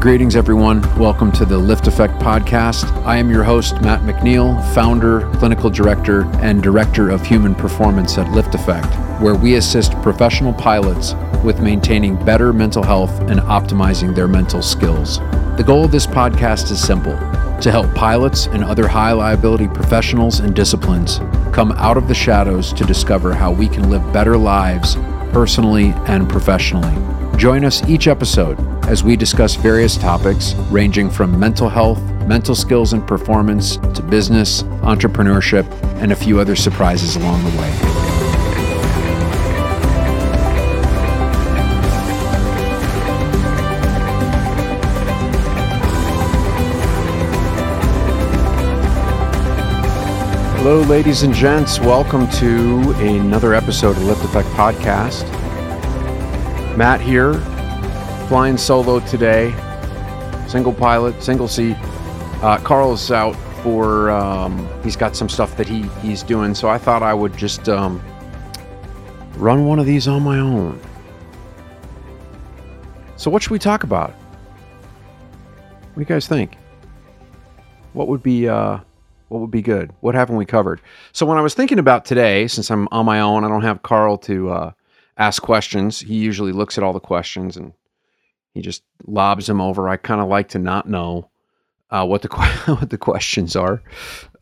Greetings, everyone. Welcome to the LiftAffect podcast. I am your host, Matt McNeil, founder, clinical director, and director of human performance at LiftAffect, where we assist professional pilots with maintaining better mental health and optimizing their mental skills. The goal of this podcast is simple to help pilots and other high liability professionals and disciplines come out of the shadows to discover how we can live better lives personally and professionally. Join us each episode as we discuss various topics ranging from mental health, mental skills and performance, to business, entrepreneurship, and a few other surprises along the way. Hello, ladies and gents. Welcome to another episode of LiftAffect Podcast. Matt here, flying solo today, single pilot, single seat. Uh, Carl is out for um, he's got some stuff that he he's doing, so I thought I would just um, run one of these on my own. So, what should we talk about? What do you guys think? What would be uh, what would be good? What haven't we covered? So, when I was thinking about today, since I'm on my own, I don't have Carl to uh, ask questions. He usually looks at all the questions and he just lobs them over. I kind of like to not know uh, what the what the questions are.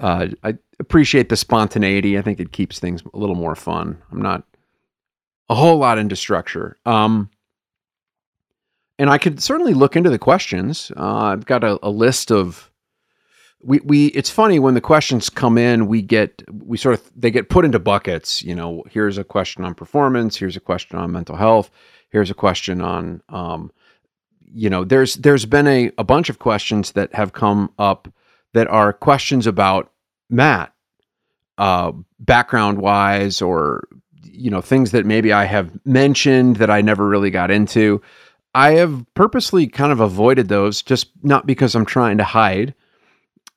Uh, I appreciate the spontaneity. I think it keeps things a little more fun. I'm not a whole lot into structure. Um, and I could certainly look into the questions. Uh, I've got a, a list of we we it's funny when the questions come in we get we sort of they get put into buckets you know here's a question on performance here's a question on mental health here's a question on um, you know there's there's been a, a bunch of questions that have come up that are questions about matt uh, background wise or you know things that maybe i have mentioned that i never really got into i have purposely kind of avoided those just not because i'm trying to hide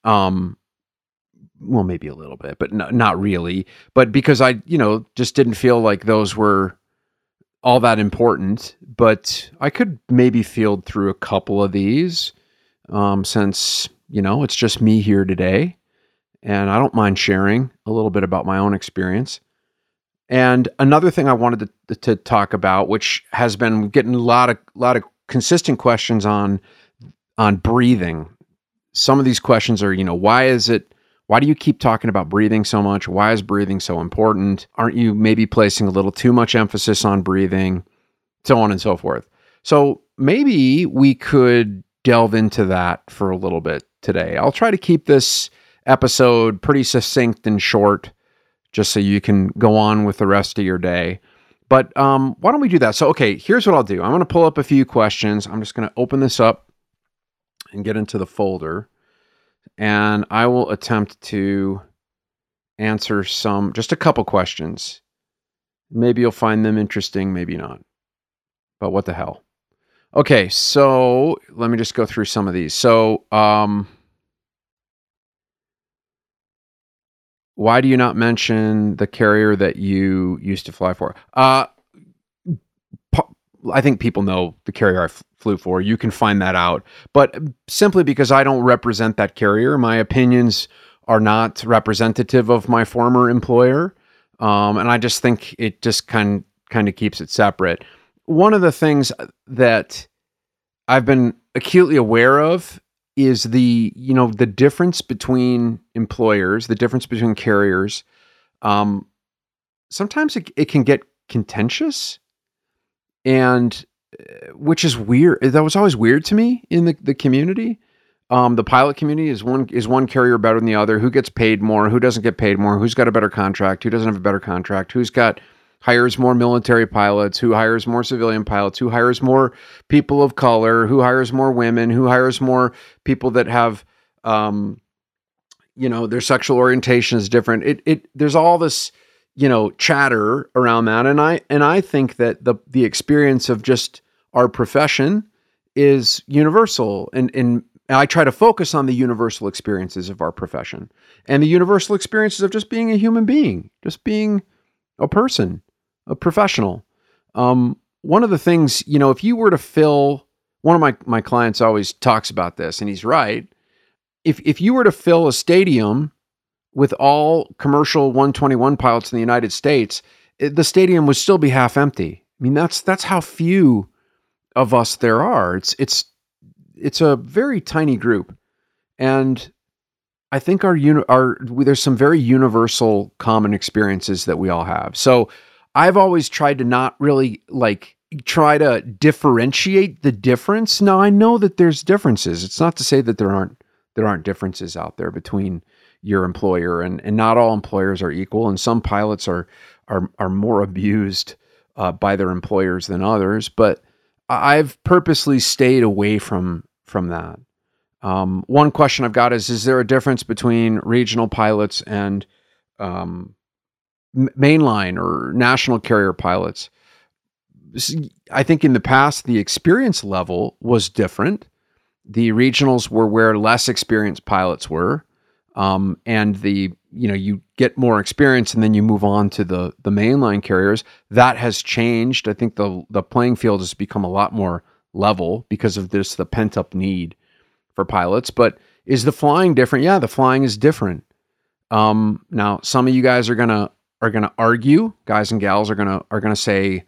um, well, maybe a little bit, but no, not really. But because I, you know, just didn't feel like those were all that important. But I could maybe field through a couple of these um, since, you know, it's just me here today. And I don't mind sharing a little bit about my own experience. And another thing I wanted to, to talk about, which has been getting a lot of lot of consistent questions on on breathing some of these questions are, you know, why is it, why do you keep talking about breathing so much? Why is breathing so important? Aren't you maybe placing a little too much emphasis on breathing? So on and so forth. So maybe we could delve into that for a little bit today. I'll try to keep this episode pretty succinct and short just so you can go on with the rest of your day. But um, why don't we do that? So, okay, here's what I'll do I'm going to pull up a few questions. I'm just going to open this up and get into the folder. And I will attempt to answer some, just a couple questions. Maybe you'll find them interesting, maybe not. But what the hell? Okay, so let me just go through some of these. So, um, why do you not mention the carrier that you used to fly for? Uh, I think people know the carrier I f- flew for. You can find that out. But simply because I don't represent that carrier, my opinions are not representative of my former employer. Um, and I just think it just kind kind of keeps it separate. One of the things that I've been acutely aware of is the you know the difference between employers, the difference between carriers. Um, sometimes it, it can get contentious and uh, which is weird. That was always weird to me in the, the community. Um, the pilot community is one is one carrier better than the other. Who gets paid more? Who doesn't get paid more? Who's got a better contract? Who doesn't have a better contract? Who's got hires more military pilots? Who hires more civilian pilots? Who hires more people of color? Who hires more women? Who hires more people that have, um, you know, their sexual orientation is different. It it there's all this you know chatter around that and i and i think that the the experience of just our profession is universal and and I try to focus on the universal experiences of our profession and the universal experiences of just being a human being, just being a person, a professional. Um, one of the things, you know, if you were to fill one of my my clients always talks about this, and he's right. If if you were to fill a stadium with all commercial 121 pilots in the United States, it, the stadium would still be half empty. I mean, that's that's how few of us there are. It's it's it's a very tiny group, and I think our uni- our there's some very universal common experiences that we all have. So I've always tried to not really like try to differentiate the difference. Now I know that there's differences. It's not to say that there aren't there aren't differences out there between your employer and and not all employers are equal and some pilots are are are more abused uh, by their employers than others, but I've purposely stayed away from from that. Um, one question I've got is: Is there a difference between regional pilots and um, mainline or national carrier pilots? I think in the past the experience level was different. The regionals were where less experienced pilots were, um, and the you know you get more experience and then you move on to the the mainline carriers. That has changed. I think the the playing field has become a lot more level because of this the pent up need for pilots. But is the flying different? Yeah, the flying is different. Um, now, some of you guys are gonna are gonna argue. Guys and gals are gonna are gonna say,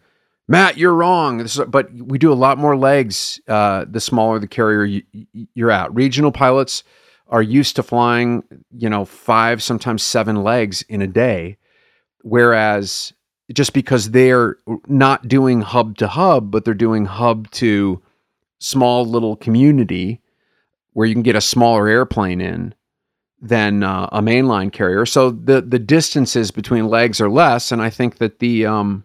Matt, you're wrong. Is, but we do a lot more legs. Uh, the smaller the carrier you, you're at. Regional pilots are used to flying, you know, five sometimes seven legs in a day, whereas just because they're not doing hub to hub, but they're doing hub to small little community where you can get a smaller airplane in than uh, a mainline carrier. So the the distances between legs are less, and I think that the um,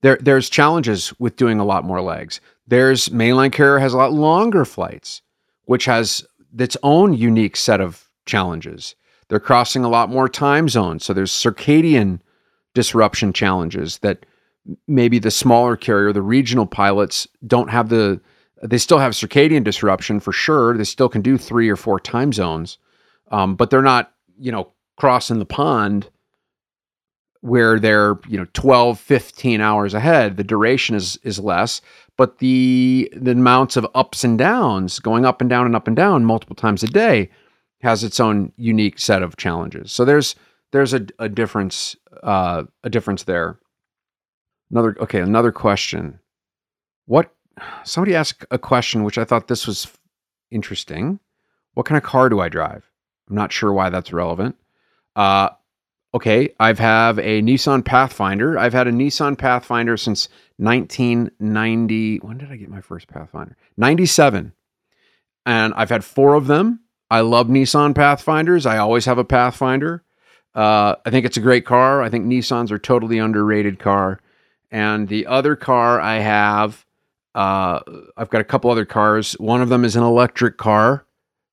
there there's challenges with doing a lot more legs. There's mainline carrier has a lot longer flights, which has its own unique set of challenges. They're crossing a lot more time zones, so there's circadian disruption challenges that maybe the smaller carrier, the regional pilots don't have the they still have circadian disruption for sure. They still can do three or four time zones, um, but they're not, you know, crossing the pond where they're, you know, 12, 15 hours ahead. The duration is is less, but the the amounts of ups and downs, going up and down and up and down multiple times a day, has its own unique set of challenges. So there's there's a, a difference uh, a difference there. Another okay, another question. What somebody asked a question which I thought this was interesting. What kind of car do I drive? I'm not sure why that's relevant. Uh, okay, I've have a Nissan Pathfinder. I've had a Nissan Pathfinder since 1990. When did I get my first Pathfinder? 97. And I've had four of them. I love Nissan Pathfinders. I always have a Pathfinder. Uh, I think it's a great car. I think Nissans are totally underrated car. And the other car I have uh, I've got a couple other cars. One of them is an electric car.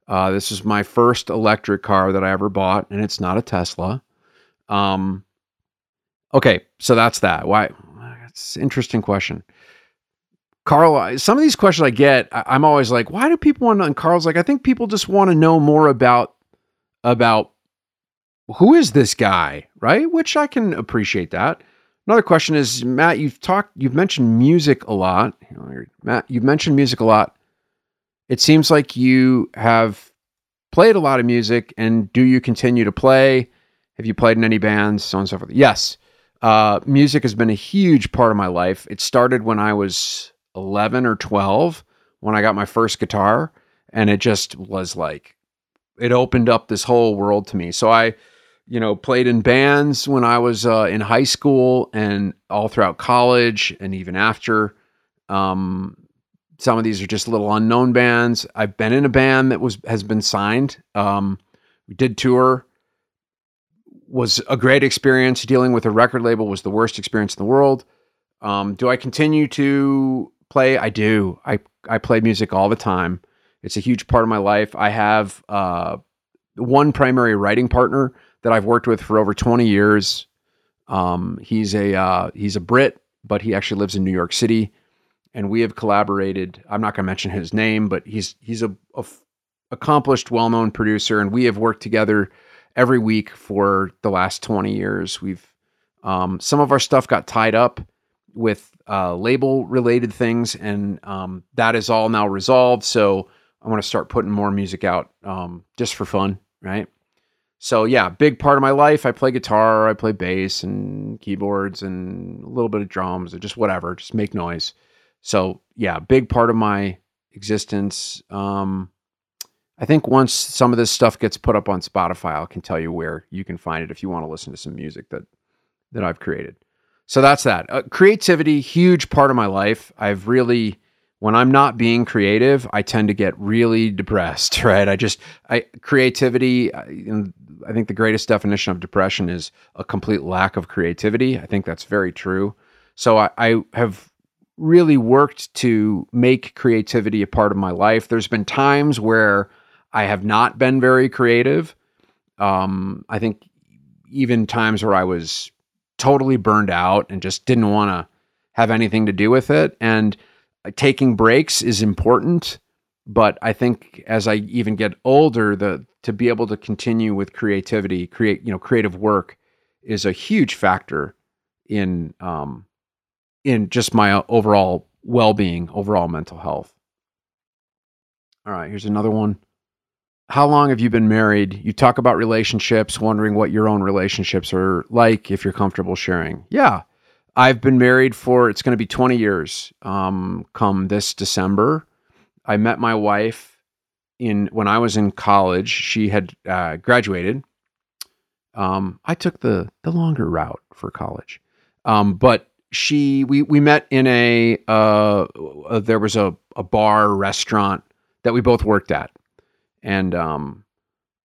Uh, this is my first electric car that I ever bought, and it's not a Tesla. Um, okay, so that's that. Why? An interesting question. Carl, some of these questions I get, I'm always like, why do people want to? And Carl's like, I think people just want to know more about about who is this guy, right? Which I can appreciate that. Another question is Matt, you've talked, you've mentioned music a lot. Matt, you've mentioned music a lot. It seems like you have played a lot of music, and do you continue to play? Have you played in any bands, so on and so forth? Yes. Uh, music has been a huge part of my life. It started when I was 11 or 12 when I got my first guitar, and it just was like, it opened up this whole world to me. So I, you know, played in bands when I was uh, in high school and all throughout college and even after. Um, some of these are just little unknown bands. I've been in a band that was has been signed. Um, we did tour. Was a great experience. Dealing with a record label was the worst experience in the world. Um, do I continue to play? I do. I I play music all the time. It's a huge part of my life. I have uh, one primary writing partner that I've worked with for over 20 years. Um, he's a uh, he's a Brit, but he actually lives in New York City, and we have collaborated. I'm not going to mention his name, but he's he's a, a f- accomplished, well-known producer, and we have worked together every week for the last 20 years. We've um, some of our stuff got tied up with uh, label related things, and um, that is all now resolved. So I want to start putting more music out um, just for fun, right? So yeah, big part of my life. I play guitar, I play bass and keyboards and a little bit of drums or just whatever, just make noise. So yeah, big part of my existence. Um, I think once some of this stuff gets put up on Spotify, I can tell you where you can find it if you want to listen to some music that that I've created. So that's that. Uh, creativity, huge part of my life. I've really, when I'm not being creative, I tend to get really depressed. Right? I just, I creativity. I, I think the greatest definition of depression is a complete lack of creativity. I think that's very true. So I, I have really worked to make creativity a part of my life. There's been times where I have not been very creative. Um, I think even times where I was totally burned out and just didn't want to have anything to do with it. And taking breaks is important, but I think as I even get older, the to be able to continue with creativity, create you know creative work, is a huge factor in um, in just my overall well being, overall mental health. All right, here's another one how long have you been married? You talk about relationships, wondering what your own relationships are like if you're comfortable sharing. Yeah. I've been married for it's going to be 20 years um, come this December. I met my wife in when I was in college. She had uh, graduated. Um, I took the the longer route for college, um, but she we we met in a uh, uh, there was a a bar restaurant that we both worked at and um,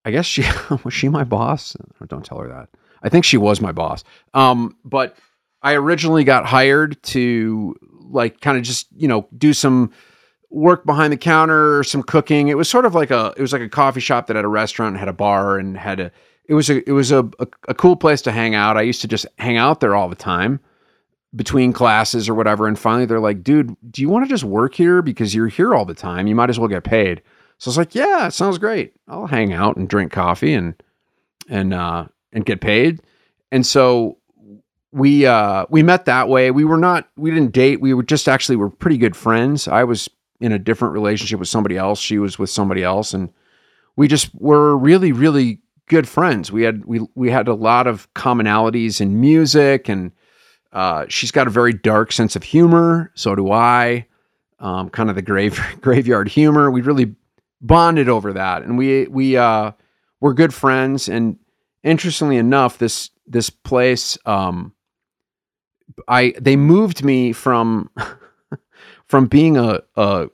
I guess she was she my boss. Don't tell her that. I think she was my boss. Um, but I originally got hired to like kind of just you know do some work behind the counter, some cooking. It was sort of like a it was like a coffee shop that had a restaurant, had a bar, and had a it was a it was a, a, a cool place to hang out. I used to just hang out there all the time between classes or whatever. And finally, they're like, "Dude, do you want to just work here because you're here all the time? You might as well get paid." So I was like, yeah, it sounds great. I'll hang out and drink coffee and and uh, and get paid. And so we uh, we met that way. We were not we didn't date. We were just actually were pretty good friends. I was in a different relationship with somebody else. She was with somebody else, and we just were really really good friends. We had we we had a lot of commonalities in music, and uh, she's got a very dark sense of humor. So do I. Um, kind of the grave graveyard humor. We really bonded over that, and we we uh, were good friends. And interestingly enough, this this place, um, I they moved me from from being a a,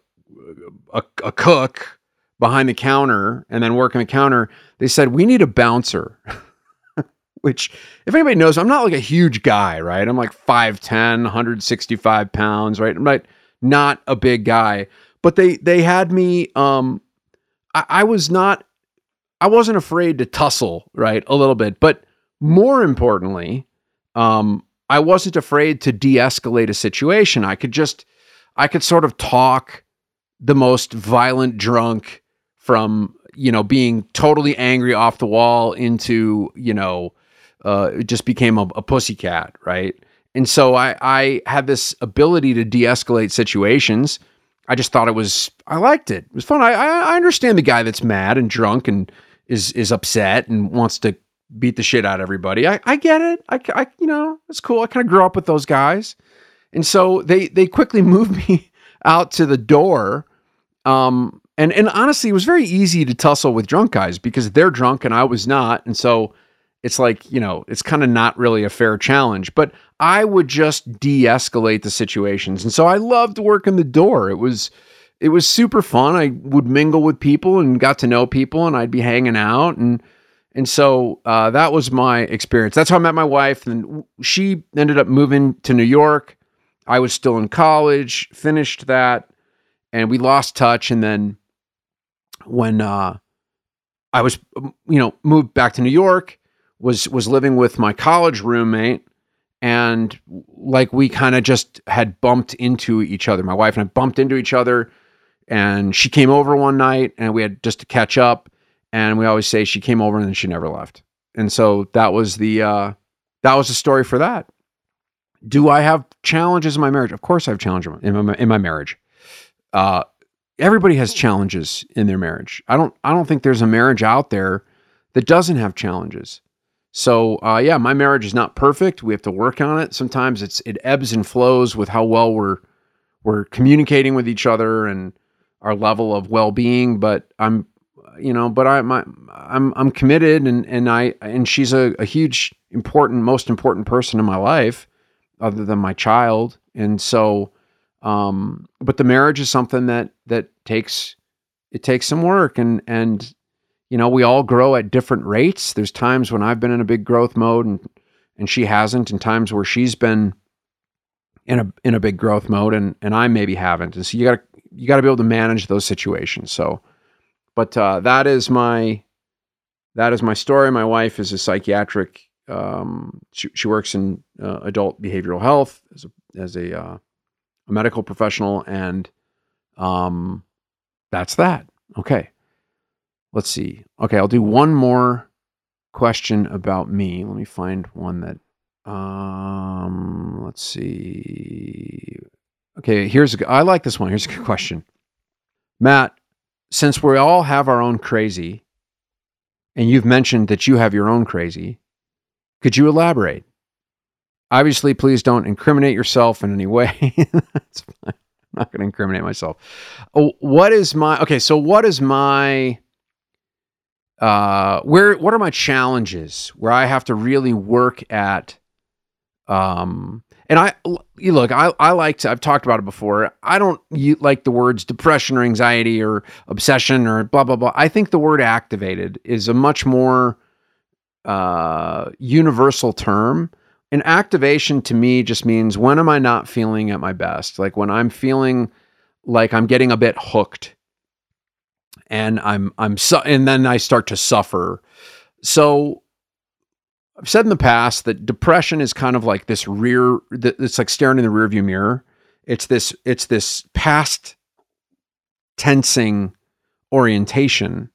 a a cook behind the counter and then working the counter. They said we need a bouncer. Which, if anybody knows, I'm not like a huge guy, right? I'm like 5'10, 165 pounds, right? I'm not, not a big guy. But they they had me um I, I was not, I wasn't afraid to tussle, right? A little bit. But more importantly, um, I wasn't afraid to de escalate a situation. I could just, I could sort of talk the most violent drunk from, you know, being totally angry off the wall into, you know, uh, it just became a, a pussycat, right? And so I, I had this ability to de escalate situations I just thought it was I liked it. It was fun. I I understand the guy that's mad and drunk and is is upset and wants to beat the shit out of everybody. I I get it. I, I you know it's cool. I kind of grew up with those guys, and so they they quickly moved me out to the door. Um and and honestly, it was very easy to tussle with drunk guys because they're drunk and I was not, and so it's like you know it's kind of not really a fair challenge but i would just de-escalate the situations. And so i loved working the door. It was it was super fun. I would mingle with people and got to know people and i'd be hanging out. And and so uh, that was my experience. That's how i met my wife. And she ended up moving to new york. I was still in college finished that and we lost touch. And then when uh, i was you know moved back to new york was was living with my college roommate and like we kind of just had bumped into each other my wife and i bumped into each other and she came over one night and we had just to catch up and we always say she came over and then she never left and so that was the uh that was the story for that Do I have challenges in my marriage? Of course, I have challenges in my, in my marriage. Uh, everybody has challenges in their marriage. I don't. I don't think there's a marriage out there that doesn't have challenges. So uh, yeah, my marriage is not perfect. We have to work on it. Sometimes it's it ebbs and flows with how well we're we're communicating with each other and our level of well being. But I'm you know, but I my I'm I'm committed and and I and she's a, a huge important most important person in my life other than my child. And so um but the marriage is something that that takes it takes some work and and you know, we all grow at different rates. There's times when I've been in a big growth mode and and she hasn't and times where she's been in a in a big growth mode and and I maybe haven't. And so you got to you got to be able to manage those situations. So but uh, that is my that is my story. My wife is a psychiatric. Um, she, she works in uh, adult behavioral health as a as a, uh, a medical professional, and um, that's that. Okay, let's see. Okay, I'll do one more question about me. Let me find one that. Um, let's see. Okay, here's a. I like this one. Here's a good question. Matt, since we all have our own crazy, and you've mentioned that you have your own crazy, could you elaborate? Obviously, please don't incriminate yourself in any way. That's fine. I'm not going to incriminate myself. Oh, what is my okay? So, what is my uh where what are my challenges where I have to really work at um and I you look, I I like to. I've talked about it before. I don't like the words depression or anxiety or obsession or blah blah blah. I think the word activated is a much more uh, universal term. And activation to me just means when am I not feeling at my best? Like when I'm feeling like I'm getting a bit hooked, and I'm I'm su- and then I start to suffer. So I've said in the past that depression is kind of like this rear it's like staring in the rearview mirror. It's this it's this past tensing orientation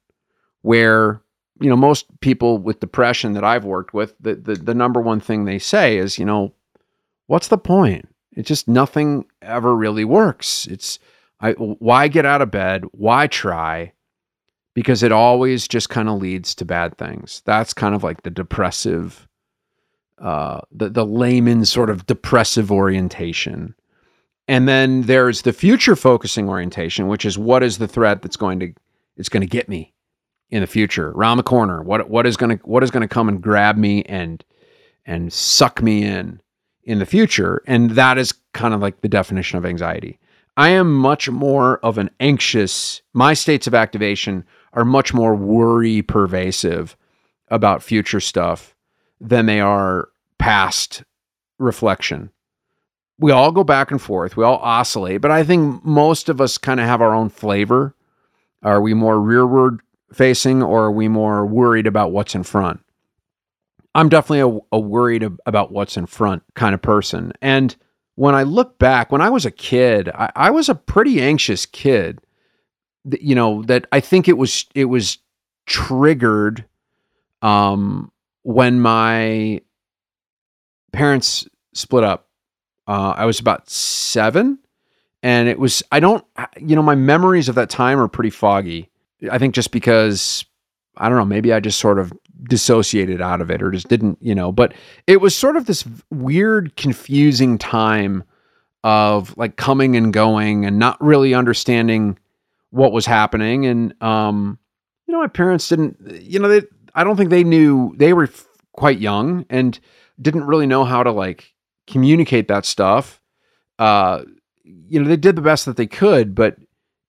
where you know most people with depression that I've worked with the, the the number one thing they say is, you know, what's the point? It's just nothing ever really works. It's I why get out of bed? Why try? because it always just kind of leads to bad things. That's kind of like the depressive, uh, the the layman sort of depressive orientation. And then there's the future focusing orientation, which is what is the threat that's going to it's going to get me in the future, around the corner. What what is going to what is going to come and grab me and and suck me in in the future? And that is kind of like the definition of anxiety. I am much more of an anxious. My states of activation are much more worry pervasive about future stuff than they are past reflection. We all go back and forth, we all oscillate, but I think most of us kind of have our own flavor. Are we more rearward facing or are we more worried about what's in front? I'm definitely a, a worried about what's in front kind of person. And when I look back, when I was a kid, I, I was a pretty anxious kid you know that I think it was it was triggered um, when my parents split up. Uh, I was about seven, and it was I don't you know my memories of that time are pretty foggy. I think just because I don't know maybe I just sort of dissociated out of it or just didn't you know. But it was sort of this weird, confusing time of like coming and going and not really understanding what was happening. And, um, you know, my parents didn't, you know, they, I don't think they knew, they were f- quite young and didn't really know how to like communicate that stuff. Uh, you know, they did the best that they could, but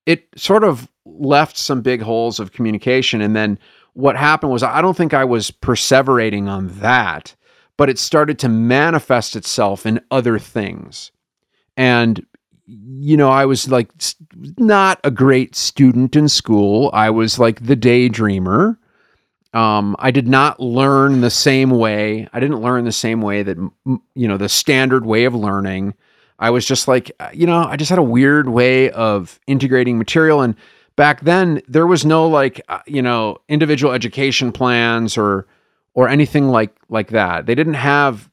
it sort of left some big holes of communication. And then what happened was, I don't think I was perseverating on that, but it started to manifest itself in other things. And you know, I was like not a great student in school. I was like the daydreamer. Um, I did not learn the same way. I didn't learn the same way that, you know, the standard way of learning. I was just like, uh, you know, I just had a weird way of integrating material. And back then, there was no like, uh, you know, individual education plans or, or anything like like that. They didn't have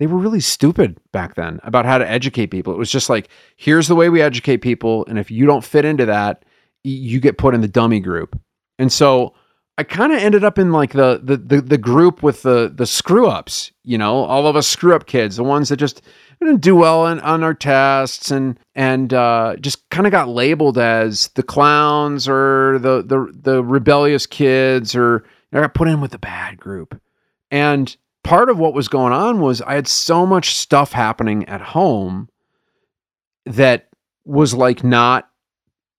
they were really stupid back then about how to educate people. It was just like, here's the way we educate people. And if you don't fit into that, you get put in the dummy group. And so I kind of ended up in like the, the the the group with the the screw ups, you know, all of us screw up kids, the ones that just didn't do well on, on our tests and and uh, just kind of got labeled as the clowns or the the the rebellious kids or I got put in with the bad group. And part of what was going on was I had so much stuff happening at home that was like not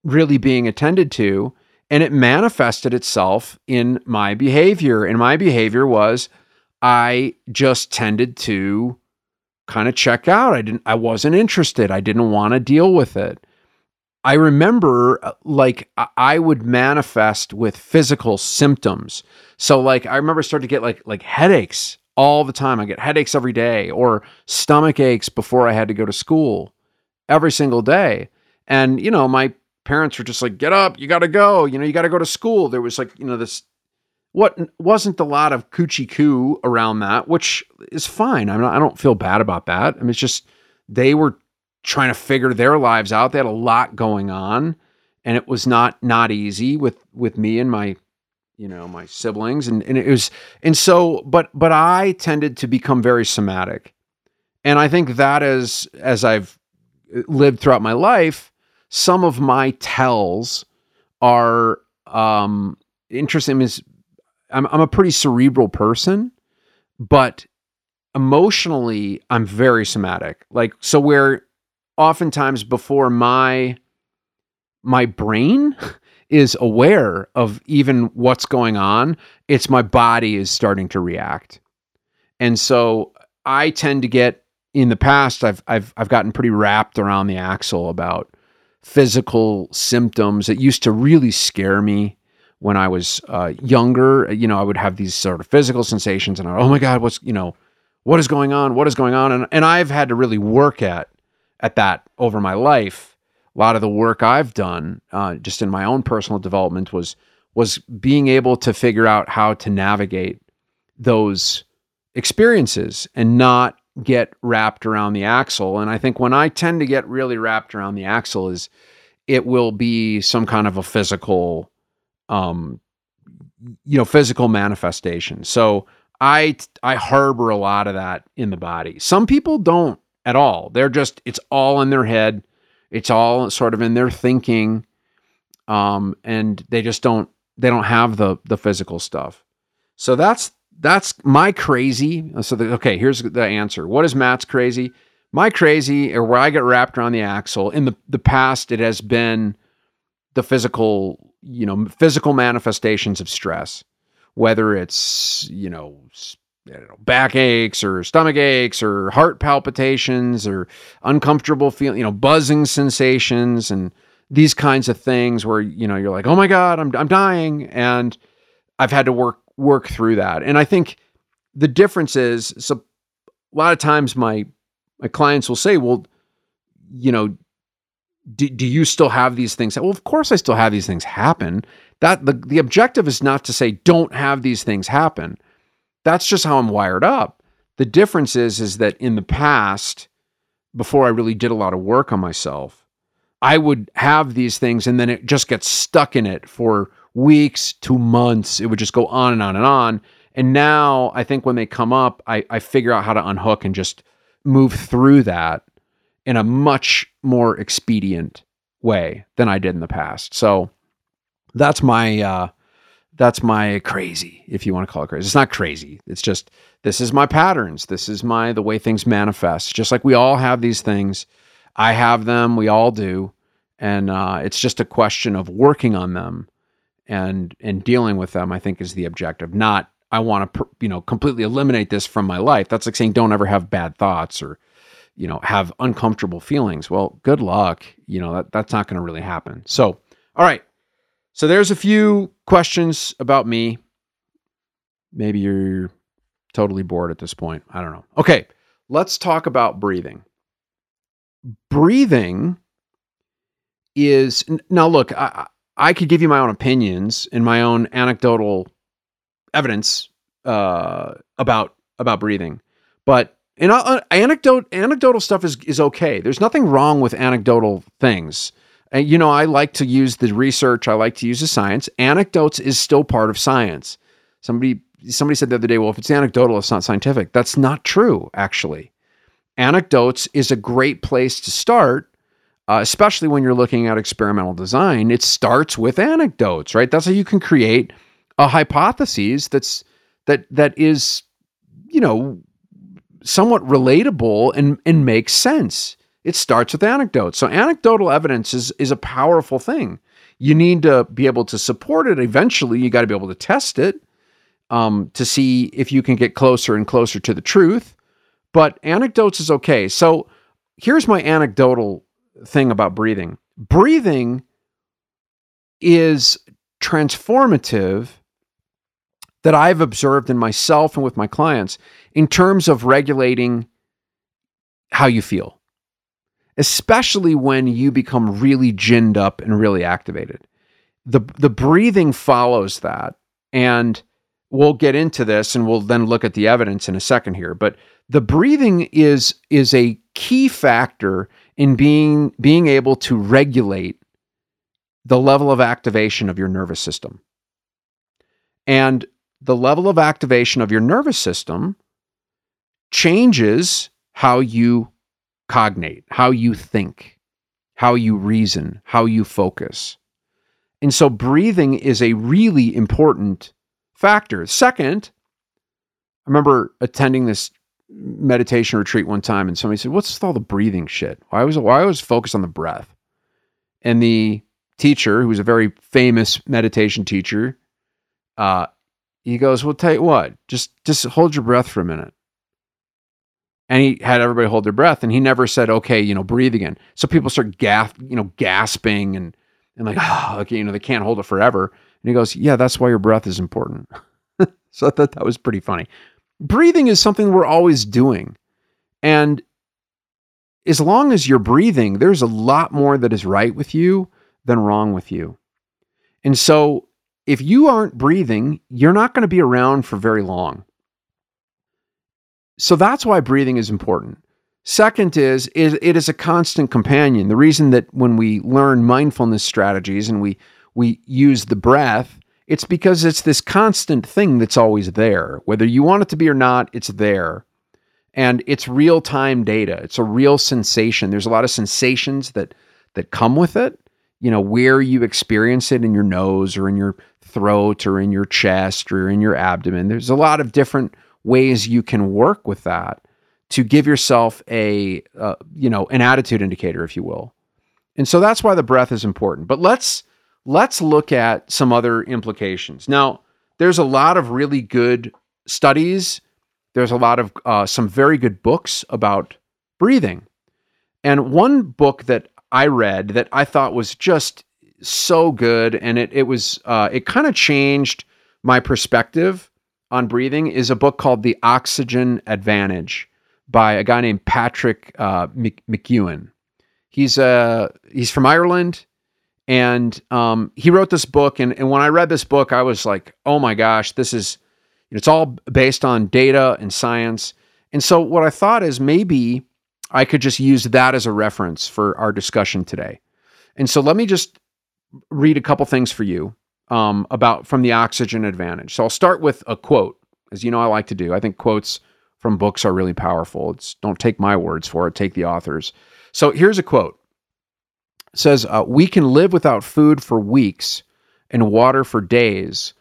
really being attended to. And it manifested itself in my behavior. And my behavior was I just tended to kind of check out. I didn't, I wasn't interested. I didn't want to deal with it. I remember uh, like I would manifest with physical symptoms. So like I remember starting to get like like headaches all the time. I get headaches every day or stomach aches before I had to go to school every single day. And, you know, my parents were just like, get up, you got to go, you know, you got to go to school. There was like, you know, this, what wasn't a lot of coochie coo around that, which is fine. I'm not, I don't feel bad about that. I mean, it's just, they were trying to figure their lives out. They had a lot going on and it was not, not easy with, with me and my you know my siblings and, and it was and so but but i tended to become very somatic and i think that is as i've lived throughout my life some of my tells are um interesting is I'm, I'm a pretty cerebral person but emotionally i'm very somatic like so where oftentimes before my my brain is aware of even what's going on, it's my body is starting to react. And so I tend to get in the past I've I've I've gotten pretty wrapped around the axle about physical symptoms. It used to really scare me when I was uh, younger. You know, I would have these sort of physical sensations, and I, oh my god, what's you know, what is going on? What is going on? And and I've had to really work at at that over my life a lot of the work I've done uh, just in my own personal development was was being able to figure out how to navigate those experiences and not get wrapped around the axle. And I think when I tend to get really wrapped around the axle is it will be some kind of a physical um you know physical manifestation. So I I harbor a lot of that in the body. Some people don't at all. They're just it's all in their head it's all sort of in their thinking, um, and they just don't they don't have the the physical stuff. So that's that's my crazy. So the, okay, here's the answer. What is Matt's crazy? My crazy, or where I get wrapped around the axle. In the the past, it has been the physical, you know, physical manifestations of stress, whether it's you know know, back aches or stomach aches or heart palpitations or uncomfortable feel, you know, buzzing sensations and these kinds of things where, you know, you're like, oh my God, I'm, I'm dying. And I've had to work, work through that. And I think the difference is, so a lot of times my, my clients will say, well, you know, do, do you still have these things? Well, of course I still have these things happen. That the, the objective is not to say don't have these things happen that's just how I'm wired up. The difference is is that in the past, before I really did a lot of work on myself, I would have these things and then it just gets stuck in it for weeks to months. It would just go on and on and on. And now I think when they come up, I, I figure out how to unhook and just move through that in a much more expedient way than I did in the past. So that's my uh, that's my crazy, if you want to call it crazy. It's not crazy. It's just this is my patterns. This is my the way things manifest. Just like we all have these things, I have them. We all do, and uh, it's just a question of working on them and and dealing with them. I think is the objective. Not I want to you know completely eliminate this from my life. That's like saying don't ever have bad thoughts or you know have uncomfortable feelings. Well, good luck. You know that that's not going to really happen. So, all right. So there's a few questions about me. Maybe you're totally bored at this point. I don't know. Okay, let's talk about breathing. Breathing is now look, I, I could give you my own opinions and my own anecdotal evidence uh, about about breathing, but and uh, anecdote anecdotal stuff is is okay. There's nothing wrong with anecdotal things. And you know, I like to use the research. I like to use the science. Anecdotes is still part of science. Somebody somebody said the other day, well, if it's anecdotal, it's not scientific. That's not true, actually. Anecdotes is a great place to start, uh, especially when you're looking at experimental design. It starts with anecdotes, right? That's how you can create a hypothesis that's that that is, you know, somewhat relatable and and makes sense. It starts with anecdotes. So anecdotal evidence is is a powerful thing. You need to be able to support it. Eventually, you got to be able to test it um, to see if you can get closer and closer to the truth. But anecdotes is okay. So here's my anecdotal thing about breathing breathing is transformative that I've observed in myself and with my clients in terms of regulating how you feel, especially when you become really ginned up and really activated. The, the breathing follows that. And we'll get into this and we'll then look at the evidence in a second here. But the breathing is, is a key factor in being, being able to regulate the level of activation of your nervous system. And the level of activation of your nervous system changes how you cognate, how you think, how you reason, how you focus. And so breathing is a really important factor. Second, I remember attending this meditation retreat one time and somebody said, What's with all the breathing shit? Why was why I was focused on the breath? And the teacher, who was a very famous meditation teacher, uh, he goes, "Well, tell you what, just just hold your breath for a minute." And he had everybody hold their breath, and he never said, "Okay, you know, breathe again." So people start gas, you know, gasping and and like, ah, oh, okay, you know, they can't hold it forever. And he goes, "Yeah, that's why your breath is important." so I thought that was pretty funny. Breathing is something we're always doing, and as long as you're breathing, there's a lot more that is right with you than wrong with you. And so if you aren't breathing, you're not going to be around for very long. So that's why breathing is important. Second is, is it is a constant companion. The reason that when we learn mindfulness strategies and we we use the breath, it's because it's this constant thing that's always there. Whether you want it to be or not, it's there. And it's real-time data. It's a real sensation. There's a lot of sensations that that come with it. You know, where you experience it in your nose or in your throat or in your chest or in your abdomen. There's a lot of different ways you can work with that to give yourself a uh, you know an attitude indicator if you will. And so that's why the breath is important. But let's let's look at some other implications. Now there's a lot of really good studies. There's a lot of uh, some very good books about breathing. And one book that i read that i thought was just so good, and it it was uh, it kind of changed my perspective on breathing. Is a book called The Oxygen Advantage by a guy named Patrick uh, McKeown. He's uh he's from Ireland, and um, he wrote this book. And and when I read this book, I was like, oh my gosh, this is it's all based on data and science. And so what I thought is maybe I could just use that as a reference for our discussion today. And so let me just read a couple things for you um, about from the oxygen advantage. So I'll start with a quote, as you know I like to do. I think quotes from books are really powerful. It's don't take my words for it, take the authors. So here's a quote. It says, uh, "We can live without food for weeks and water for days,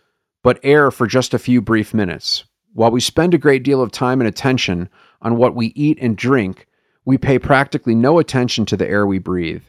but air for just a few brief minutes. While we spend a great deal of time and attention on what we eat and drink, we pay practically no attention to the air we breathe.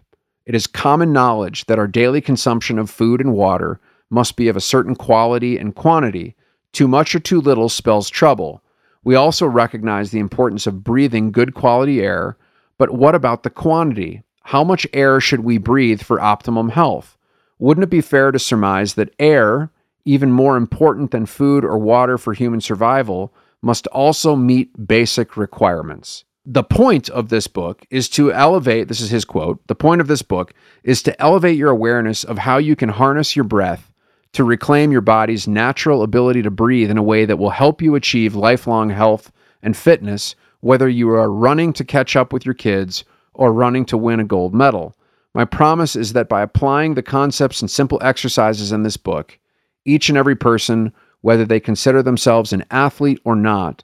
It is common knowledge that our daily consumption of food and water must be of a certain quality and quantity. Too much or too little spells trouble. We also recognize the importance of breathing good quality air, but what about the quantity? How much air should we breathe for optimum health? Wouldn't it be fair to surmise that air, even more important than food or water for human survival, must also meet basic requirements? the point of this book is to elevate this is his quote the point of this book is to elevate your awareness of how you can harness your breath to reclaim your body's natural ability to breathe in a way that will help you achieve lifelong health and fitness whether you are running to catch up with your kids or running to win a gold medal. My promise is that by applying the concepts and simple exercises in this book, each and every person, whether they consider themselves an athlete or not,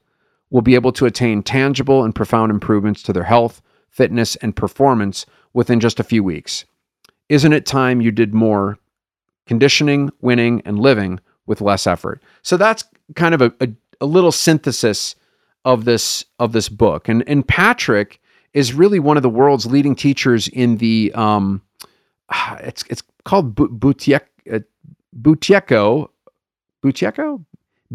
will be able to attain tangible and profound improvements to their health, fitness, and performance within just a few weeks. Isn't it time you did more conditioning, winning, and living with less effort? So that's kind of a, a, a little synthesis of this of this book. And and Patrick is really one of the world's leading teachers in the um, it's it's called Butiek, uh, Buteyko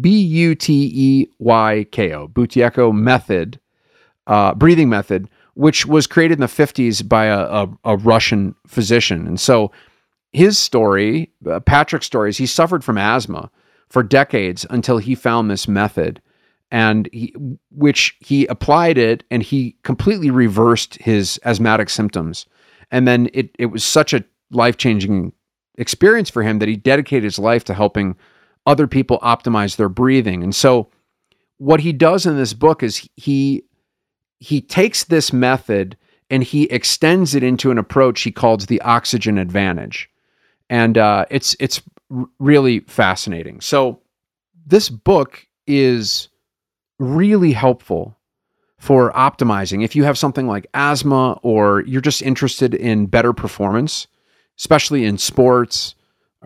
B U T E Y K O method uh, breathing method, which was created in the 50s by a, a, a Russian physician. And so his story, uh, Patrick's story, is he suffered from asthma for decades until he found this method and he, which he applied it and he completely reversed his asthmatic symptoms. And then it, it was such a life changing experience for him that he dedicated his life to helping other people optimize their breathing. And so what he does in this book is he he takes this method and he extends it into an approach he calls the oxygen advantage. And uh, it's it's really fascinating. So this book is really helpful for optimizing. If you have something like asthma or you're just interested in better performance, especially in sports,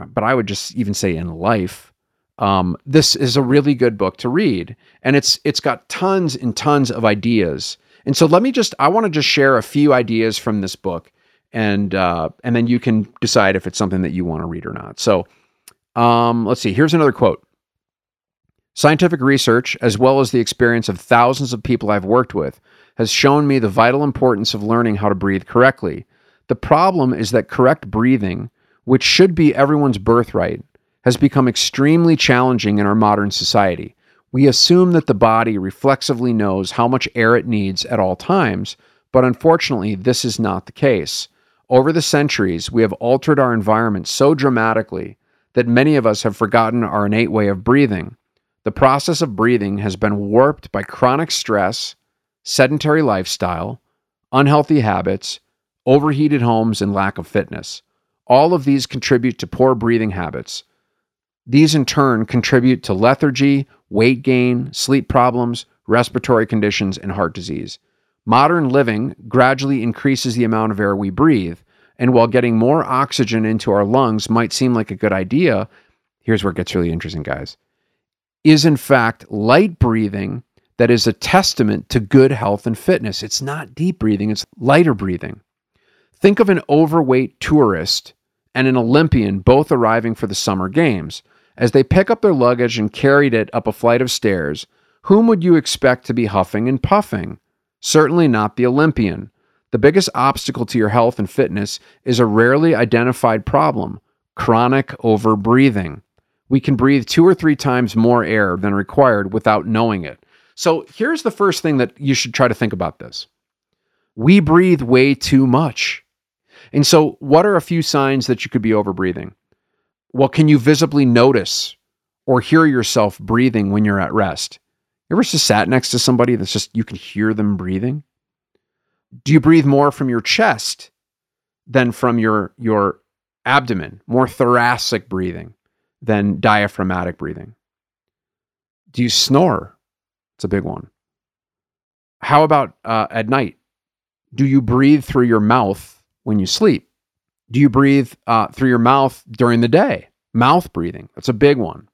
uh, but I would just even say in life, um, this is a really good book to read, and it's it's got tons and tons of ideas. And so let me just I want to just share a few ideas from this book, and uh, and then you can decide if it's something that you want to read or not. So um, let's see. Here's another quote. Scientific research, as well as the experience of thousands of people I've worked with, has shown me the vital importance of learning how to breathe correctly. The problem is that correct breathing, which should be everyone's birthright, has become extremely challenging in our modern society. We assume that the body reflexively knows how much air it needs at all times, but unfortunately, this is not the case. Over the centuries, we have altered our environment so dramatically that many of us have forgotten our innate way of breathing. The process of breathing has been warped by chronic stress, sedentary lifestyle, unhealthy habits, overheated homes, and lack of fitness. All of these contribute to poor breathing habits. These in turn contribute to lethargy, weight gain, sleep problems, respiratory conditions, and heart disease. Modern living gradually increases the amount of air we breathe, and while getting more oxygen into our lungs might seem like a good idea, here's where it gets really interesting, guys is in fact light breathing that is a testament to good health and fitness. It's not deep breathing, it's lighter breathing. Think of an overweight tourist and an Olympian both arriving for the summer games. As they pick up their luggage and carried it up a flight of stairs, whom would you expect to be huffing and puffing? Certainly not the Olympian. The biggest obstacle to your health and fitness is a rarely identified problem chronic overbreathing we can breathe two or three times more air than required without knowing it. So here's the first thing that you should try to think about this we breathe way too much. And so, what are a few signs that you could be overbreathing? Well, can you visibly notice or hear yourself breathing when you're at rest? You ever just sat next to somebody that's just you can hear them breathing? Do you breathe more from your chest than from your your abdomen? More thoracic breathing than diaphragmatic breathing? Do you snore? It's a big one. How about uh, at night? Do you breathe through your mouth when you sleep? Do you breathe uh, through your mouth during the day? Mouth breathing. That's a big one.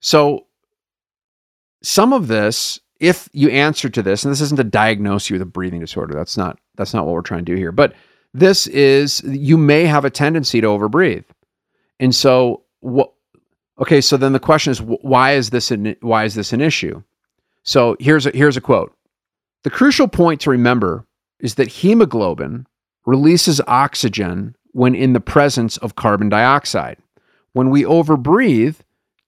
So, some of this, if you answer to this, and this isn't to diagnose you with a breathing disorder, that's not that's not what we're trying to do here. But this is you may have a tendency to overbreathe, and so what okay so then the question is why is this an, why is this an issue? So here's a, here's a quote. The crucial point to remember is that hemoglobin releases oxygen when in the presence of carbon dioxide. When we overbreathe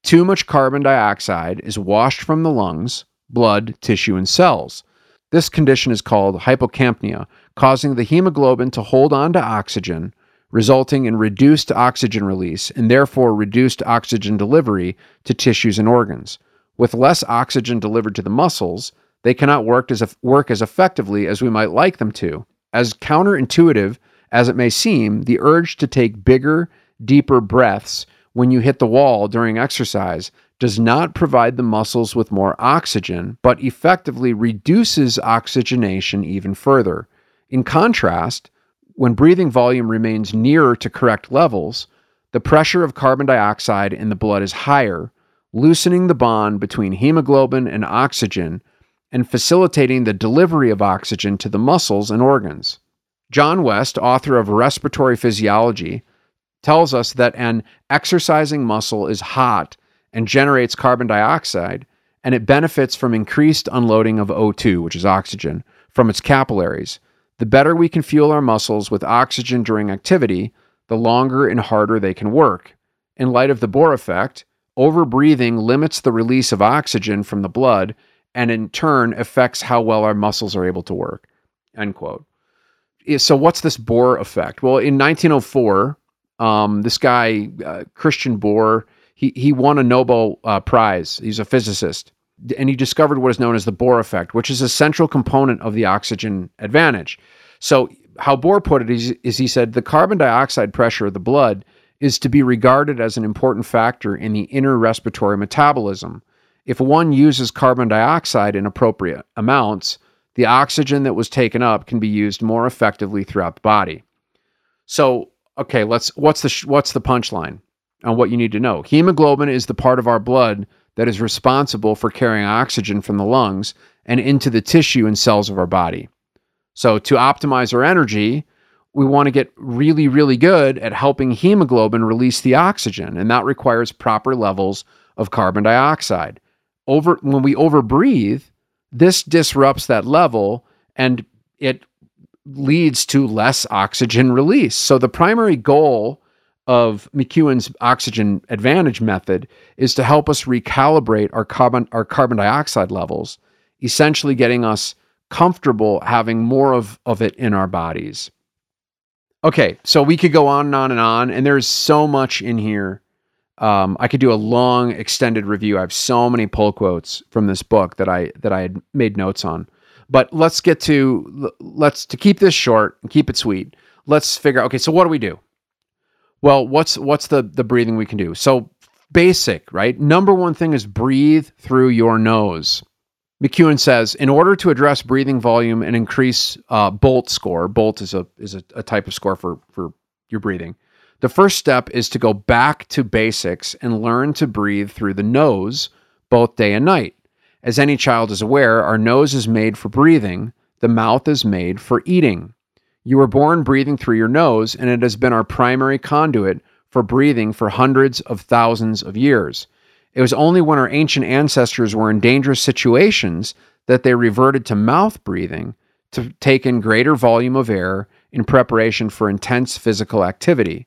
too much carbon dioxide is washed from the lungs blood tissue and cells this condition is called hypocapnia causing the hemoglobin to hold on to oxygen resulting in reduced oxygen release and therefore reduced oxygen delivery to tissues and organs. With less oxygen delivered to the muscles, they cannot work as, work as effectively as we might like them to. As counterintuitive as it may seem, the urge to take bigger, deeper breaths when you hit the wall during exercise does not provide the muscles with more oxygen, but effectively reduces oxygenation even further. In contrast, when breathing volume remains nearer to correct levels, the pressure of carbon dioxide in the blood is higher, loosening the bond between hemoglobin and oxygen and facilitating the delivery of oxygen to the muscles and organs. John West, author of Respiratory Physiology, tells us that an exercising muscle is hot and generates carbon dioxide, and it benefits from increased unloading of O2, which is oxygen, from its capillaries. The better we can fuel our muscles with oxygen during activity, the longer and harder they can work. In light of the Bohr effect, overbreathing limits the release of oxygen from the blood and in turn affects how well our muscles are able to work. End quote. So, what's this Bohr effect? Well, in 1904, um, this guy, uh, Christian Bohr, he, he won a Nobel uh, Prize. He's a physicist. And he discovered what is known as the Bohr effect, which is a central component of the oxygen advantage. So, how Bohr put it is, is he said the carbon dioxide pressure of the blood is to be regarded as an important factor in the inner respiratory metabolism. If one uses carbon dioxide in appropriate amounts, the oxygen that was taken up can be used more effectively throughout the body. So, okay, let's what's the what's the punchline on what you need to know? Hemoglobin is the part of our blood that is responsible for carrying oxygen from the lungs and into the tissue and cells of our body. So, to optimize our energy, we want to get really, really good at helping hemoglobin release the oxygen, and that requires proper levels of carbon dioxide. Over when we overbreathe, this disrupts that level and it leads to less oxygen release. So the primary goal of McKeown's oxygen advantage method is to help us recalibrate our carbon our carbon dioxide levels, essentially getting us comfortable having more of, of it in our bodies. Okay, so we could go on and on and on, and there's so much in here. Um, I could do a long, extended review. I have so many pull quotes from this book that I that I had made notes on. But let's get to let's to keep this short and keep it sweet. Let's figure out. Okay, so what do we do? Well, what's what's the the breathing we can do? So basic, right? Number one thing is breathe through your nose. McKeown says, in order to address breathing volume and increase uh, Bolt score, Bolt is a is a, a type of score for for your breathing. The first step is to go back to basics and learn to breathe through the nose both day and night. As any child is aware, our nose is made for breathing, the mouth is made for eating. You were born breathing through your nose, and it has been our primary conduit for breathing for hundreds of thousands of years. It was only when our ancient ancestors were in dangerous situations that they reverted to mouth breathing to take in greater volume of air in preparation for intense physical activity.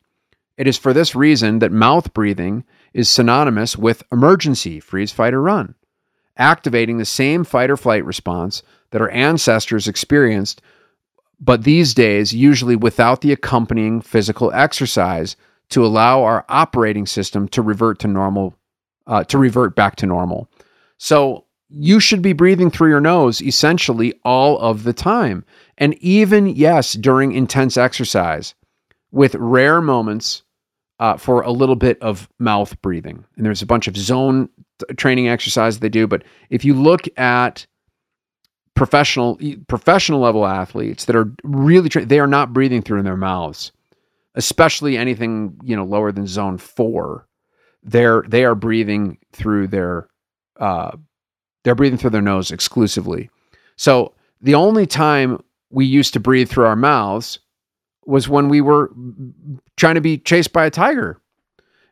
It is for this reason that mouth breathing is synonymous with emergency, freeze, fight, or run activating the same fight or flight response that our ancestors experienced, but these days, usually without the accompanying physical exercise to allow our operating system to revert to normal, uh, to revert back to normal. So you should be breathing through your nose essentially all of the time. And even, yes, during intense exercise, with rare moments uh, for a little bit of mouth breathing. And there's a bunch of zone training exercises they do. But if you look at professional professional level athletes that are really trained, they are not breathing through their mouths, especially anything you know lower than zone four. They're they are breathing through their uh, they're breathing through their nose exclusively. So the only time we used to breathe through our mouths was when we were trying to be chased by a tiger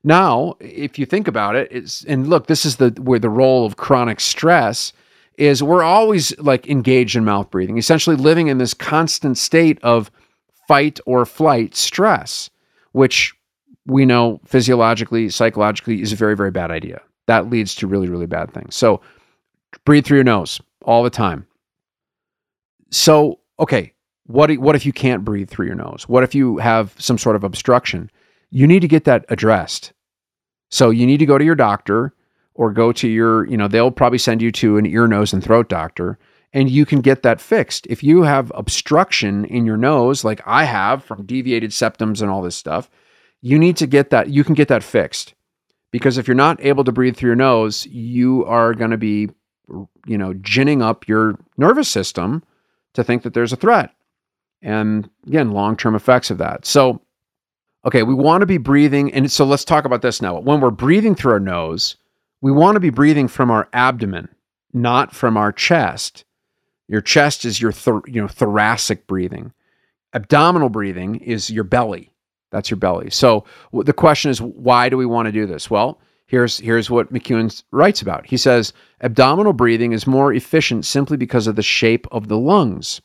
now, if you think about it, it's and look, this is the where the role of chronic stress is we're always like engaged in mouth breathing, essentially living in this constant state of fight or flight stress, which we know physiologically, psychologically is a very, very bad idea. That leads to really, really bad things. So breathe through your nose all the time. So, okay, what, what if you can't breathe through your nose? What if you have some sort of obstruction? You need to get that addressed. So you need to go to your doctor or go to your, you know, they'll probably send you to an ear, nose, and throat doctor and you can get that fixed. If you have obstruction in your nose, like I have from deviated septums and all this stuff, you need to get that, you can get that fixed. Because if you're not able to breathe through your nose, you are going to be, you know, ginning up your nervous system to think that there's a threat. And again, long term effects of that. So, okay, we want to be breathing. And so let's talk about this now. When we're breathing through our nose, we want to be breathing from our abdomen, not from our chest. Your chest is your you know thoracic breathing. Abdominal breathing is your belly. That's your belly. So the question is, why do we want to do this? Well, here's here's what McKeown writes about. He says abdominal breathing is more efficient simply because of the shape of the lungs,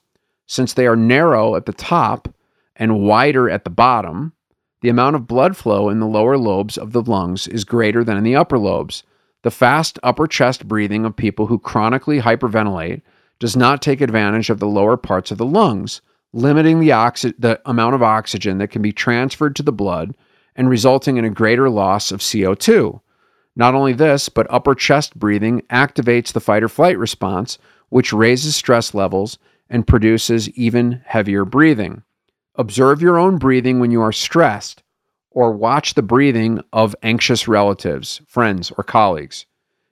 since they are narrow at the top and wider at the bottom. The amount of blood flow in the lower lobes of the lungs is greater than in the upper lobes. The fast upper chest breathing of people who chronically hyperventilate does not take advantage of the lower parts of the lungs, limiting the, the amount of oxygen that can be transferred to the blood and resulting in a greater loss of CO2. Not only this, but upper chest breathing activates the fight or flight response, which raises stress levels and produces even heavier breathing. Observe your own breathing when you are stressed or watch the breathing of anxious relatives, friends, or colleagues.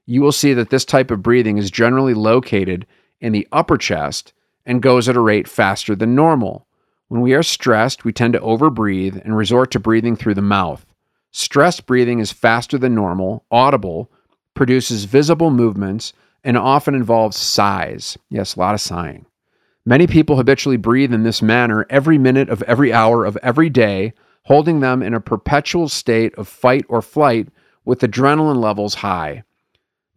You will see that this type of breathing is generally located in the upper chest and goes at a rate faster than normal. When we are stressed, we tend to overbreathe and resort to breathing through the mouth. Stress breathing is faster than normal, audible, produces visible movements, and often involves sighs. Yes, a lot of sighing. Many people habitually breathe in this manner every minute of every hour of every day holding them in a perpetual state of fight or flight with adrenaline levels high.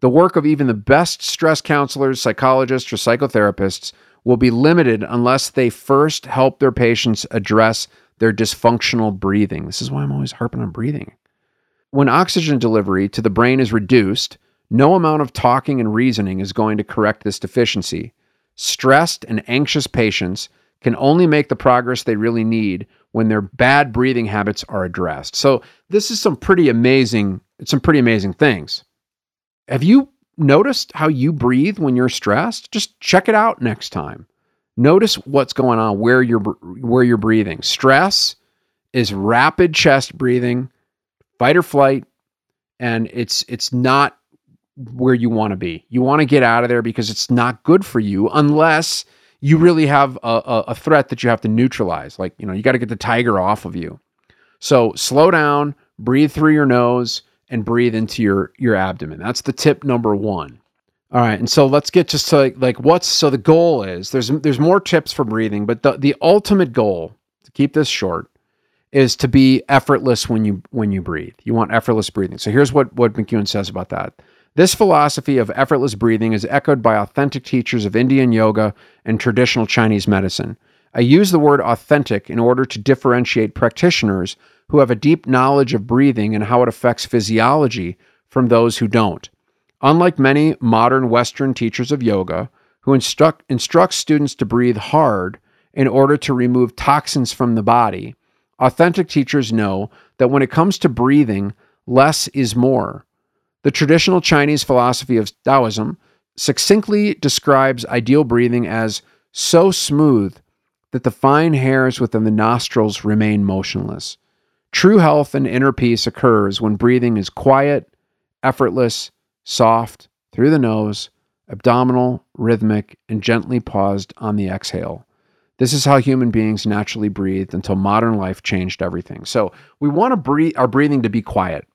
The work of even the best stress counselors, psychologists, or psychotherapists will be limited unless they first help their patients address their dysfunctional breathing. This is why I'm always harping on breathing. When oxygen delivery to the brain is reduced, no amount of talking and reasoning is going to correct this deficiency. Stressed and anxious patients can only make the progress they really need when their bad breathing habits are addressed. So this is some pretty amazing, some pretty amazing things. Have you noticed how you breathe when you're stressed? Just check it out next time. Notice what's going on where you're where you're breathing. Stress is rapid chest breathing, fight or flight, and it's it's not where you want to be. You want to get out of there because it's not good for you unless you really have a, a, a threat that you have to neutralize. Like, you know, you got to get the tiger off of you. So slow down, breathe through your nose, and breathe into your your abdomen. That's the tip number one. All right, and so let's get just to like, like what's so the goal is there's there's more tips for breathing, but the the ultimate goal to keep this short is to be effortless when you when you breathe. You want effortless breathing. So here's what what McKeown says about that. This philosophy of effortless breathing is echoed by authentic teachers of Indian yoga and traditional Chinese medicine. I use the word authentic in order to differentiate practitioners who have a deep knowledge of breathing and how it affects physiology from those who don't. Unlike many modern Western teachers of yoga, who instruct, instruct students to breathe hard in order to remove toxins from the body, authentic teachers know that when it comes to breathing, less is more. The traditional Chinese philosophy of Taoism succinctly describes ideal breathing as so smooth that the fine hairs within the nostrils remain motionless. True health and inner peace occurs when breathing is quiet, effortless, soft, through the nose, abdominal, rhythmic, and gently paused on the exhale. This is how human beings naturally breathed until modern life changed everything. So we want to breathe our breathing to be quiet.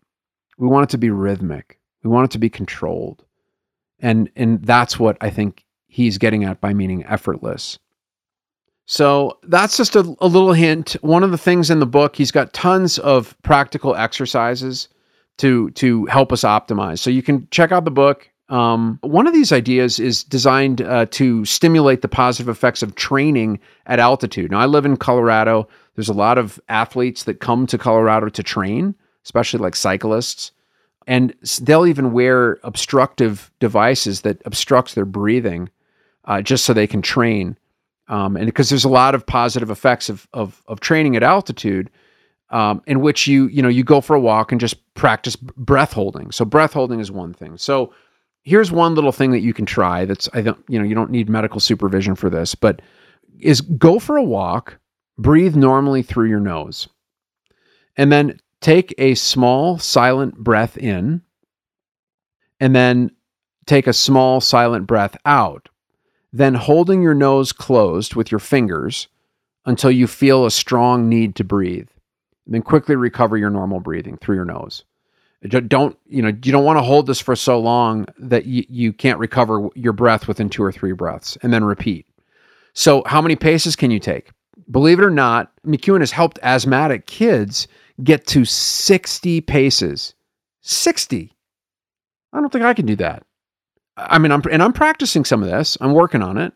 We want it to be rhythmic. We want it to be controlled. And and that's what I think he's getting at by meaning effortless. So that's just a, a, little hint. One of the things in the book, he's got tons of practical exercises to to help us optimize. So you can check out the book. Um, one of these ideas is designed uh, to stimulate the positive effects of training at altitude. Now, I live in Colorado. There's a lot of athletes that come to Colorado to train, especially like cyclists. And they'll even wear obstructive devices that obstructs their breathing uh, just so they can train. Um, and because there's a lot of positive effects of, of, of training at altitude um, in which you you know you go for a walk and just practice breath holding. So breath holding is one thing. So here's one little thing that you can try that's I don't you know you don't need medical supervision for this, but is go for a walk, breathe normally through your nose. And then take a small silent breath in and then take a small silent breath out. Then holding your nose closed with your fingers until you feel a strong need to breathe. And then quickly recover your normal breathing through your nose don't you know you don't want to hold this for so long that you, you can't recover your breath within two or three breaths and then repeat so how many paces can you take believe it or not mckeown has helped asthmatic kids get to 60 paces. 60 i don't think i can do that. I mean i'm and i'm practicing some of this. I'm working on it.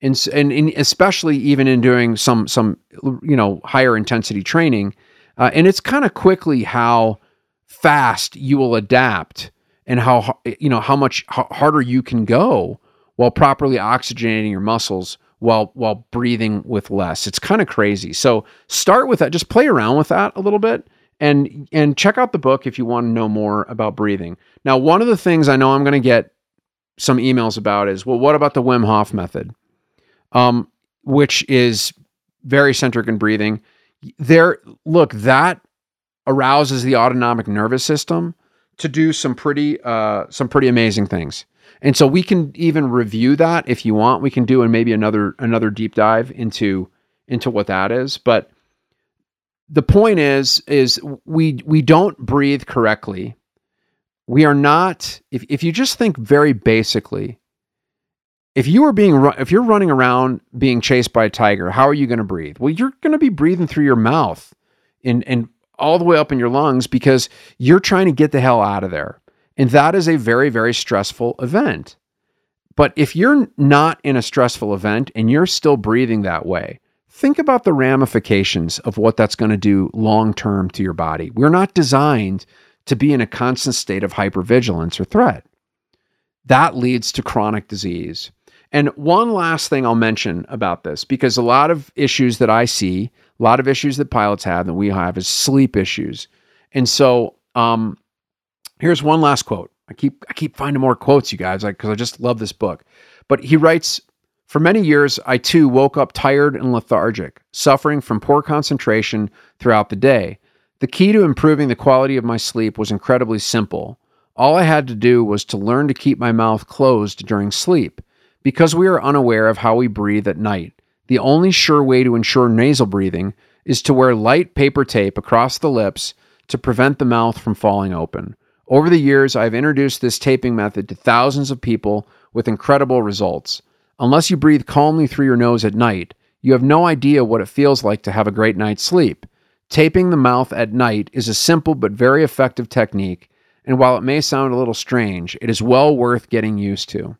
And, and, and especially even in doing some some you know higher intensity training uh, and it's kind of quickly how fast you will adapt and how you know how much harder you can go while properly oxygenating your muscles while while breathing with less. It's kind of crazy. So start with that. Just play around with that a little bit and and check out the book if you want to know more about breathing. Now, one of the things I know I'm going to get some emails about is well, what about the Wim Hof method, um, which is very centric in breathing. There, look that arouses the autonomic nervous system to do some pretty uh, some pretty amazing things. And so we can even review that if you want. We can do and maybe another another deep dive into into what that is. But the point is is we we don't breathe correctly. We are not if if you just think very basically, if you are being if you're running around being chased by a tiger, how are you going to breathe? Well, you're going to be breathing through your mouth in and all the way up in your lungs because you're trying to get the hell out of there. And that is a very, very stressful event. But if you're not in a stressful event and you're still breathing that way, think about the ramifications of what that's going to do long term to your body. We're not designed to be in a constant state of hypervigilance or threat. That leads to chronic disease. And one last thing I'll mention about this, because a lot of issues that I see, a lot of issues that pilots have and we have is sleep issues. And so um, here's one last quote. I keep I keep finding more quotes, you guys, because I just love this book. But he writes, for many years, I too woke up tired and lethargic, suffering from poor concentration throughout the day. The key to improving the quality of my sleep was incredibly simple. All I had to do was to learn to keep my mouth closed during sleep. Because we are unaware of how we breathe at night, the only sure way to ensure nasal breathing is to wear light paper tape across the lips to prevent the mouth from falling open. Over the years, I've introduced this taping method to thousands of people with incredible results. Unless you breathe calmly through your nose at night, you have no idea what it feels like to have a great night's sleep. Taping the mouth at night is a simple but very effective technique, and while it may sound a little strange, it is well worth getting used to.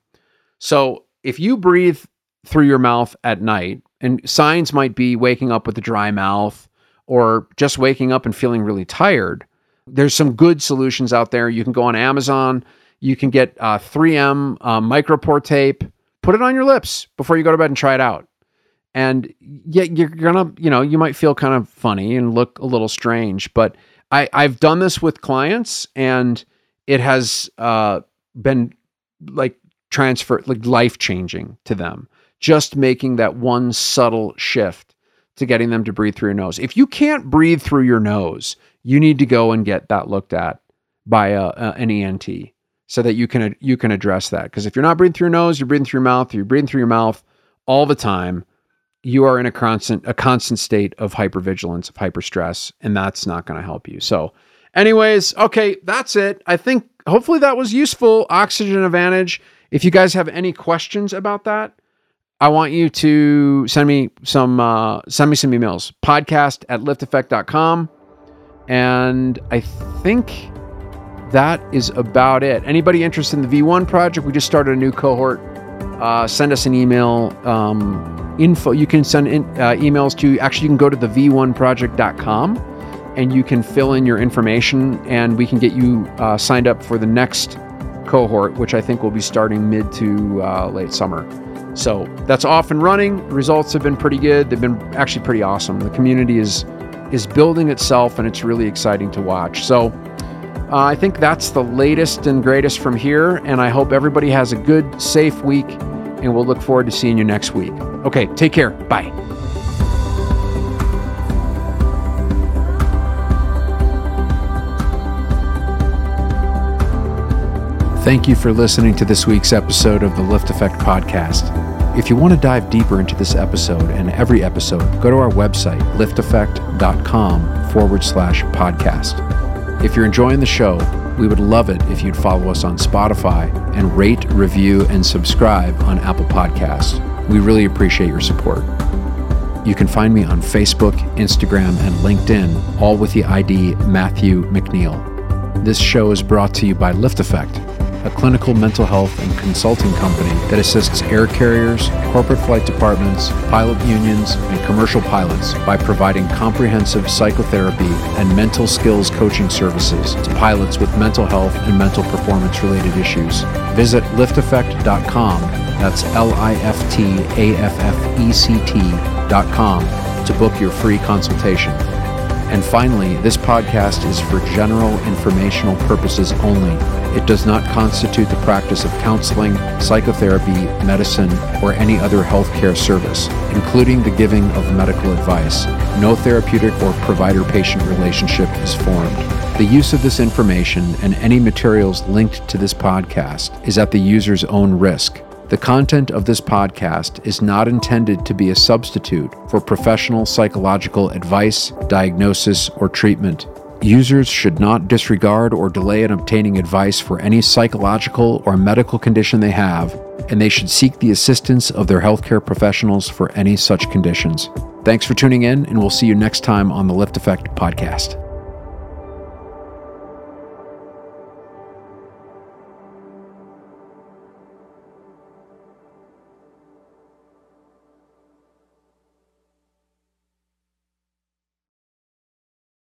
So, if you breathe through your mouth at night, and signs might be waking up with a dry mouth or just waking up and feeling really tired, there's some good solutions out there. You can go on Amazon. You can get uh, 3M uh, micropore tape. Put it on your lips before you go to bed and try it out. And yeah, you're gonna, you know, you might feel kind of funny and look a little strange, but I, I've done this with clients, and it has uh, been like transfer like life changing to them just making that one subtle shift to getting them to breathe through your nose. If you can't breathe through your nose you need to go and get that looked at by a, a, an ent so that you can you can address that. Because if you're not breathing through your nose you're breathing through your mouth you're breathing through your mouth all the time you are in a constant a constant state of hypervigilance of hyperstress and that's not going to help you. So anyways okay that's it. I think hopefully that was useful. Oxygen advantage. If you guys have any questions about that, I want you to send me some uh, send me some emails. Podcast at liftaffect.com. And I think that is about it. Anybody interested in the V1 project? We just started a new cohort. Uh, send us an email. Um, info. You can send in, uh, emails to. Actually, you can go to the V1project.com and you can fill in your information, and we can get you uh, signed up for the next cohort, which I think will be starting mid to uh, late summer. So that's off and running. Results have been pretty good. They've been actually pretty awesome. The community is is building itself, and it's really exciting to watch. So uh, I think that's the latest and greatest from here. And I hope everybody has a good, safe week. And we'll look forward to seeing you next week. Okay, take care. Bye. Thank you for listening to this week's episode of the LiftAffect Podcast. If you want to dive deeper into this episode and every episode, go to our website, liftaffect.com forward slash podcast. If you're enjoying the show, we would love it if you'd follow us on Spotify and rate, review, and subscribe on Apple Podcasts. We really appreciate your support. You can find me on Facebook, Instagram, and LinkedIn, all with the ID Matthew McNeil. This show is brought to you by LiftAffect a clinical mental health and consulting company that assists air carriers, corporate flight departments, pilot unions, and commercial pilots by providing comprehensive psychotherapy and mental skills coaching services to pilots with mental health and mental performance related issues. Visit liftaffect.com, that's L I F T A F F E C T.com, to book your free consultation. And finally, this podcast is for general informational purposes only. It does not constitute the practice of counseling, psychotherapy, medicine, or any other healthcare service, including the giving of medical advice. No therapeutic or provider patient relationship is formed. The use of this information and any materials linked to this podcast is at the user's own risk. The content of this podcast is not intended to be a substitute for professional psychological advice, diagnosis, or treatment. Users should not disregard or delay in obtaining advice for any psychological or medical condition they have, and they should seek the assistance of their healthcare professionals for any such conditions. Thanks for tuning in, and we'll see you next time on the LiftAffect podcast.